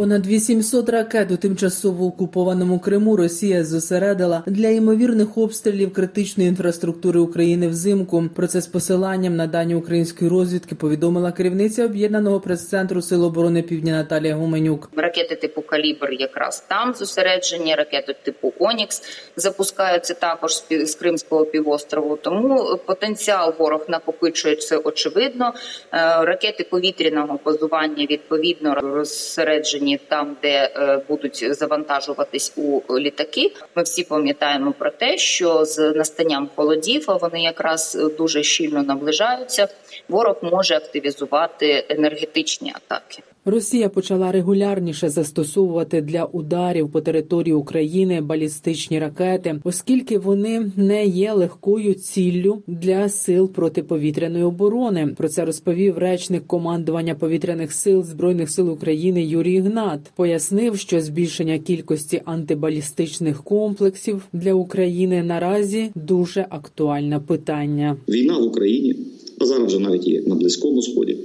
Понад 800 ракет у тимчасово окупованому Криму Росія зосередила для ймовірних обстрілів критичної інфраструктури України взимку. Про це з посиланням на дані української розвідки повідомила керівниця об'єднаного прес-центру Сил оборони Півдня Наталія Гуменюк. Ракети типу калібр якраз там зосереджені. Ракети типу Онікс запускаються також з Кримського півострову. Тому потенціал ворог накопичує це очевидно. Е, ракети повітряного базування відповідно розсереджені розміщені там, де е, будуть завантажуватись у літаки. Ми всі пам'ятаємо про те, що з настанням холодів вони якраз дуже щільно наближаються. Ворог може активізувати енергетичні атаки. Росія почала регулярніше застосовувати для ударів по території України балістичні ракети, оскільки вони не є легкою ціллю для сил протиповітряної оборони. Про це розповів речник командування повітряних сил збройних сил України Юрій Гнат. Пояснив, що збільшення кількості антибалістичних комплексів для України наразі дуже актуальне питання. Війна в Україні, а зараз вже навіть і на близькому сході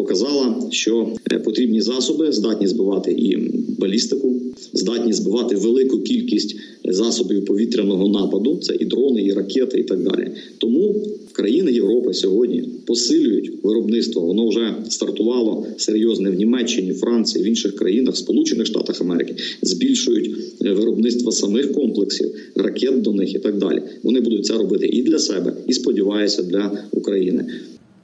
показала, що е, потрібні засоби здатні збивати і балістику, здатні збивати велику кількість засобів повітряного нападу. Це і дрони, і ракети, і так далі. Тому країни Європи сьогодні посилюють виробництво. Воно вже стартувало серйозне в Німеччині, Франції, в інших країнах, Сполучених Штатах Америки, збільшують е, виробництво самих комплексів, ракет до них і так далі. Вони будуть це робити і для себе, і сподіваюся, для України.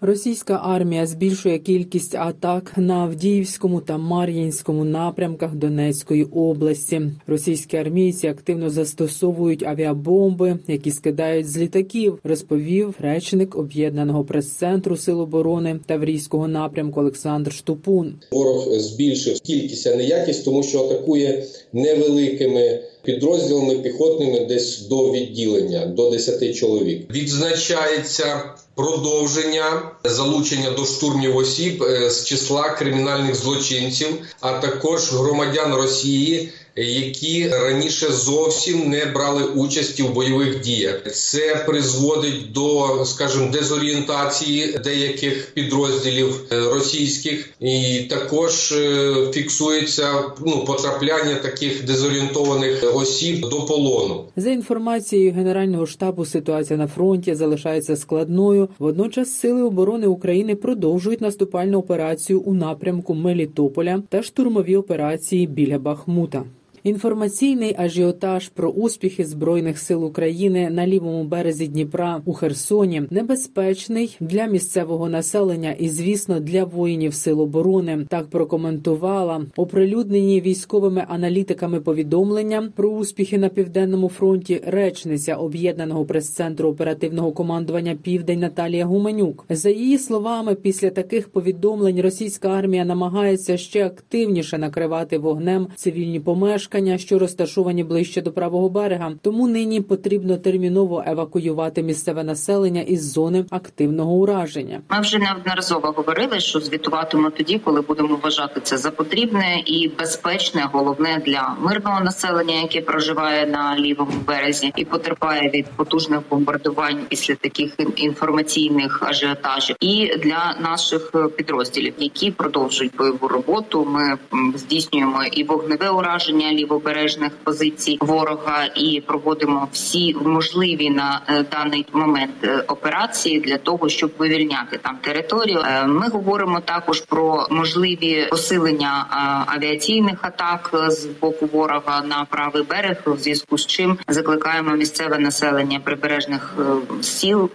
Російська армія збільшує кількість атак на Авдіївському та Мар'їнському напрямках Донецької області. Російські армійці активно застосовують авіабомби, які скидають з літаків. Розповів речник об'єднаного прес-центру Сил оборони Таврійського напрямку Олександр Штупун. Ворог збільшив кількість, а не якість, тому що атакує невеликими підрозділами піхотними, десь до відділення до 10 чоловік. Відзначається продовження залучення до штурмів осіб е, з числа кримінальних злочинців, а також громадян Росії які раніше зовсім не брали участі в бойових діях. Це призводить до, скажімо, дезорієнтації деяких підрозділів е, російських, і також е, фіксується ну потрапляння таких дезорієнтованих осіб до полону. За інформацією Генерального штабу, ситуація на фронті залишається складною. Водночас сили оборони України продовжують наступальну операцію у напрямку Мелітополя та штурмові операції біля Бахмута. Інформаційний ажіотаж про успіхи збройних сил України на лівому березі Дніпра у Херсоні небезпечний для місцевого населення і, звісно, для воїнів сил оборони. Так прокоментувала оприлюднені військовими аналітиками повідомлення про успіхи на південному фронті речниця об'єднаного прес-центру оперативного командування Південь Наталія Гуменюк. За її словами, після таких повідомлень російська армія намагається ще активніше накривати вогнем цивільні помешкання помешкання, що розташовані ближче до правого берега. Тому нині потрібно терміново евакуювати місцеве населення із зони активного ураження. Ми вже неодноразово говорили, що звітуватимемо тоді, коли будемо вважати це за потрібне і безпечне, головне для мирного населення, яке проживає на лівому березі, і потерпає від потужних бомбардувань після таких інформаційних ажіотажів, і для наших підрозділів, які продовжують бойову роботу. Ми здійснюємо і вогневе ураження лівобережних позицій ворога і проводимо всі можливі на е, даний момент е, операції для того, щоб вивільняти там територію. Е, ми говоримо також про можливі посилення авіаційних атак з боку ворога на правий берег, у зв'язку з чим закликаємо місцеве населення прибережних сіл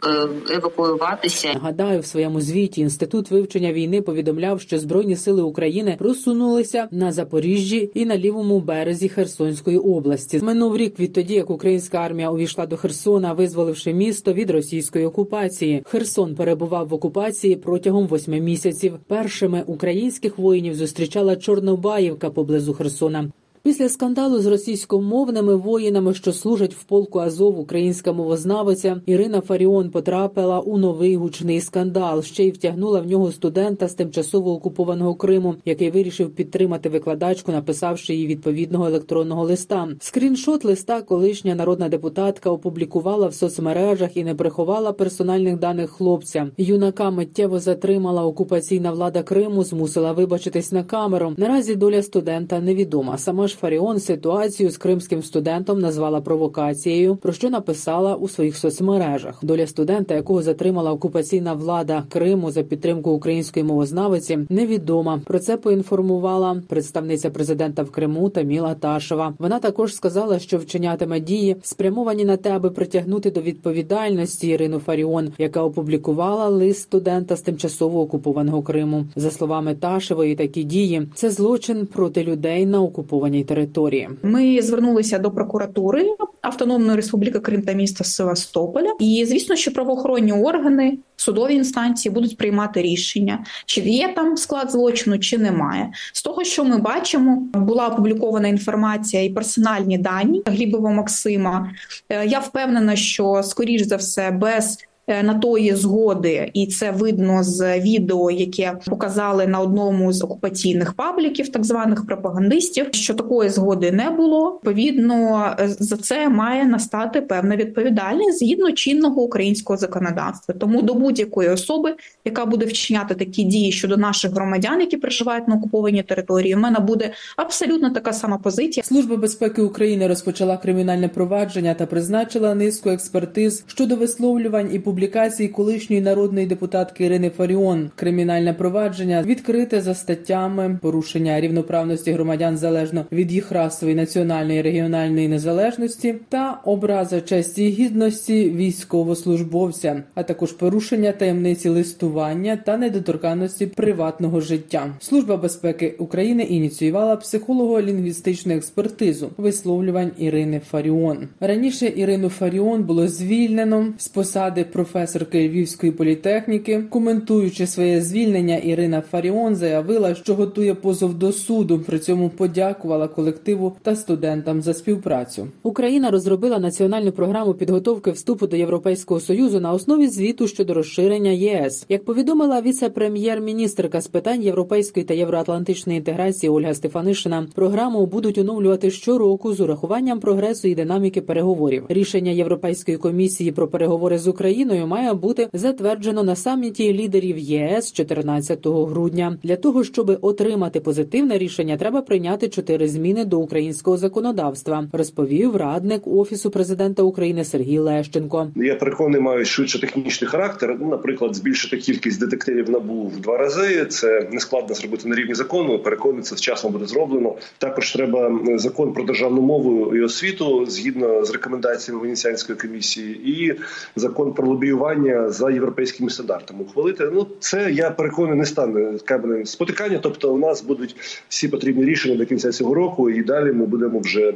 евакуюватися. Нагадаю, в своєму звіті інститут вивчення війни повідомляв, що збройні сили України просунулися на Запоріжжі і на лівому березі березі Херсонської області. Минув рік відтоді, як українська армія увійшла до Херсона, визволивши місто від російської окупації. Херсон перебував в окупації протягом восьми місяців. Першими українських воїнів зустрічала Чорнобаївка поблизу Херсона. Після скандалу з російськомовними воїнами, що служать в полку Азов, українська мовознавиця Ірина Фаріон потрапила у новий гучний скандал. Ще й втягнула в нього студента з тимчасово окупованого Криму, який вирішив підтримати викладачку, написавши їй відповідного електронного листа. Скріншот листа колишня народна депутатка опублікувала в соцмережах і не приховала персональних даних хлопця. Юнака миттєво затримала окупаційна влада Криму, змусила вибачитись на камеру. Наразі доля студента невідома. Сама ж Фаріон ситуацію з кримським студентом назвала провокацією, про що написала у своїх соцмережах. Доля студента, якого затримала окупаційна влада Криму за підтримку української мовознавиці, невідома. Про це поінформувала представниця президента в Криму Таміла Ташева. Вона також сказала, що вчинятиме дії, спрямовані на те, аби притягнути до відповідальності Ірину Фаріон, яка опублікувала лист студента з тимчасово окупованого Криму. За словами Ташевої, такі дії це злочин проти людей на окупованій території. Ми звернулися до прокуратури Автономної Республіки Крим та міста Севастополя, і звісно, що правоохоронні органи, судові інстанції будуть приймати рішення, чи є там склад злочину, чи немає. З того, що ми бачимо, була опублікована інформація і персональні дані Глібова Максима. Е, Я впевнена, що скоріш за все без на тої згоди, і це видно з відео, яке показали на одному з окупаційних пабліків, так званих пропагандистів, що такої згоди не було. Відповідно, е, за це має настати певна відповідальність згідно чинного українського законодавства. Тому до будь-якої особи, яка буде вчиняти такі дії щодо наших громадян, які проживають на окупованій території, в мене буде абсолютно така сама позиція. Служба безпеки України розпочала кримінальне провадження та призначила низку експертиз щодо висловлювань і публікацій колишньої народної депутатки Ірини Фаріон. Кримінальне провадження відкрите за статтями порушення рівноправності громадян залежно від їх расової, національної, регіональної незалежності та образа честі і гідності військовослужбовця, а також порушення таємниці листування та недоторканності приватного життя. Служба безпеки України ініціювала психолого-лінгвістичну експертизу висловлювань Ірини Фаріон. Раніше Ірину Фаріон було звільнено з посади професорки Львівської політехніки. Коментуючи своє звільнення, Ірина Фаріон заявила, що готує позов до суду. При цьому подякувала колективу та студентам за співпрацю. Україна розробила національну програму підготовки вступу до Європейського союзу на основі звіту щодо розширення ЄС. Як повідомила віце-прем'єр-міністрка з питань європейської та євроатлантичної інтеграції Ольга Стефанишина, програму будуть оновлювати щороку з урахуванням прогресу і динаміки переговорів. Рішення Європейської комісії про переговори з Україною має бути затверджено на саміті лідерів ЄС 14 грудня. Для того щоб отримати позитивне рішення, треба прийняти чотири зміни до українського законодавства. Розповів радник офісу президента України Сергій Лещенко. Я переконаний, мають швидше технічний характер. Ну, наприклад, збільшити кількість детективів набу в два рази. Це не складно зробити на рівні закону. Переконаний, це вчасно буде зроблено. Також треба закон про державну мову і освіту згідно з рекомендаціями Венеціанської комісії, і закон про лобіювання за європейськими стандартами. Ухвалити ну це я переконаний, не стане кабелем спотикання. Тобто, у нас будуть всі потрібні рішення до кінця цього року, і далі ми будемо вже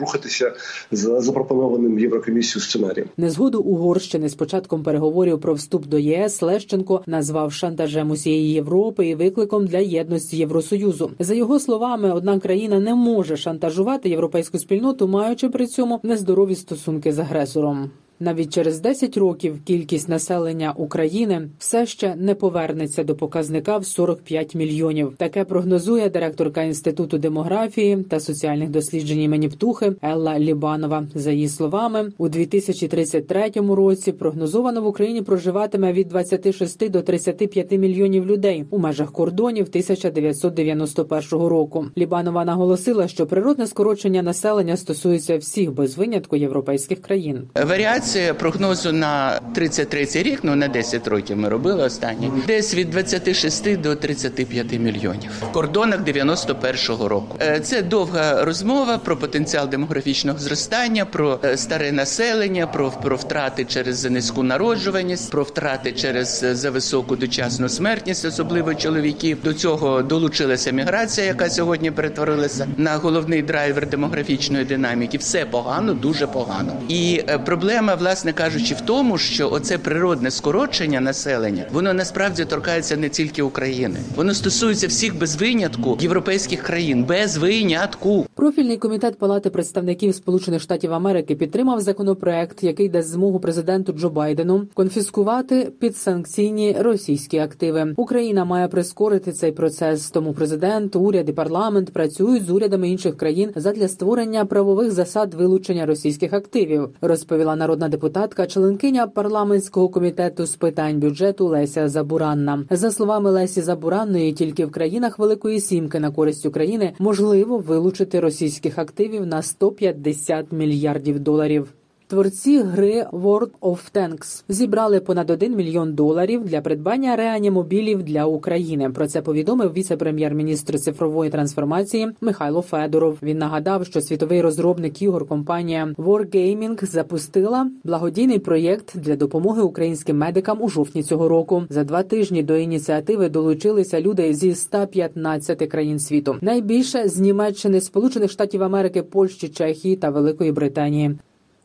рухатися за запропонованим єврокомісією сценарієм. Незгоду Угорщини з початком переговорів про вступ до ЄС Лещенко назвав шантажем усієї Європи і викликом для єдності Євросоюзу. За його словами, одна країна не може шантажувати європейську спільноту, маючи при цьому нездорові стосунки з агресором. Навіть через 10 років кількість населення України все ще не повернеться до показника в 45 мільйонів. Таке прогнозує директорка інституту демографії та соціальних досліджень імені Птухи Елла Лібанова. За її словами, у 2033 році прогнозовано в Україні проживатиме від 26 до 35 мільйонів людей у межах кордонів 1991 року. Лібанова наголосила, що природне скорочення населення стосується всіх без винятку європейських країн. Варіація прогнозу на 33 рік, ну на 10 років ми робили останні, десь від 26 до 35 мільйонів в кордонах 91-го року. Е, Це довга розмова про потенціал демографічного зростання, про е, старе населення, про, про втрати через низьку народжуваність, про втрати через е, зависоку дочасну смертність, особливо чоловіків. До цього долучилася міграція, яка сьогодні перетворилася на головний драйвер демографічної динаміки. Все погано, дуже погано. І проблема власне кажучи, в тому, що оце природне скорочення населення, воно насправді торкається не тільки України, воно стосується всіх без винятку європейських країн, без винятку. Профільний комітет Палати представників Сполучених Штатів Америки підтримав законопроект, який дасть змогу президенту Джо Байдену конфіскувати підсанкційні російські активи. Україна має прискорити цей процес. Тому президент, уряд і парламент працюють з урядами інших країн задля створення правових засад вилучення російських активів. Розповіла народна депутатка, членкиня парламентського комітету з питань бюджету Леся Забуранна. За словами Лесі Забуранної, тільки в країнах Великої Сімки на користь України можливо вилучити російських активів на 150 мільярдів доларів. Творці гри World of Tanks зібрали понад 1 мільйон доларів для придбання реанімобілів для України. Про це повідомив віце-прем'єр-міністр цифрової трансформації Михайло Федоров. Він нагадав, що світовий розробник ігор компанія Wargaming запустила благодійний проєкт для допомоги українським медикам у жовтні цього року. За два тижні до ініціативи долучилися люди зі 115 країн світу. Найбільше з Німеччини, Сполучених Штатів Америки, Польщі, Чехії та Великої Британії.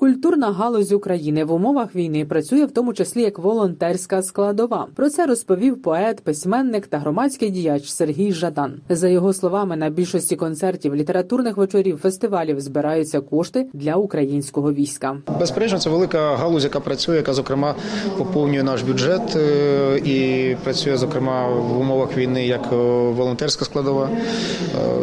Культурна галузь України в умовах війни працює в тому числі як волонтерська складова. Про це розповів поет, письменник та громадський діяч Сергій Жадан. За його словами, на більшості концертів, літературних вечорів, фестивалів збираються кошти для українського війська. Безперечно, це велика галузь, яка працює, яка зокрема поповнює наш бюджет е, і працює зокрема в умовах війни як е, волонтерська складова.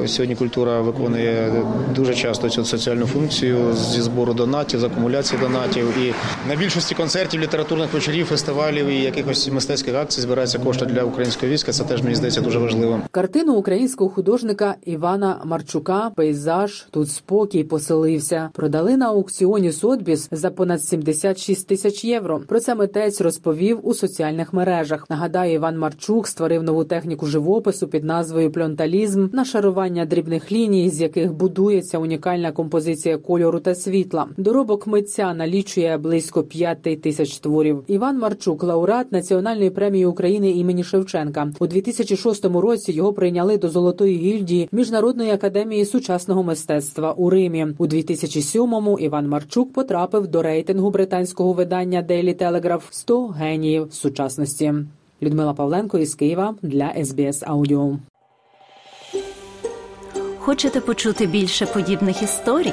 Е, Сьогодні культура виконує дуже часто цю соціальну функцію зі збору донатів акумуляції донатів. І на більшості концертів, літературних вечорів, фестивалів і якихось мистецьких акцій збираються кошти для українського війська. Це теж мені здається дуже важливо. Картину українського художника Івана Марчука Пейзаж тут спокій поселився. Продали на аукціоні Сотбіс за понад 76 тисяч євро. Про це митець розповів у соціальних мережах. Нагадаю, Іван Марчук створив нову техніку живопису під назвою пльонталізм, нашарування дрібних ліній, з яких будується унікальна композиція кольору та світла. Доробок митця налічує близько п'яти тисяч творів. Іван Марчук, лауреат Національної премії України імені Шевченка. У 2006 році його прийняли до Золотої гільдії Міжнародної академії сучасного мистецтва у Римі. У 2007-му Іван Марчук потрапив до рейтингу британського видання Daily Telegraph 100 геніїв сучасності. Людмила Павленко із Києва для СБС Аудіо. Хочете почути більше подібних історій?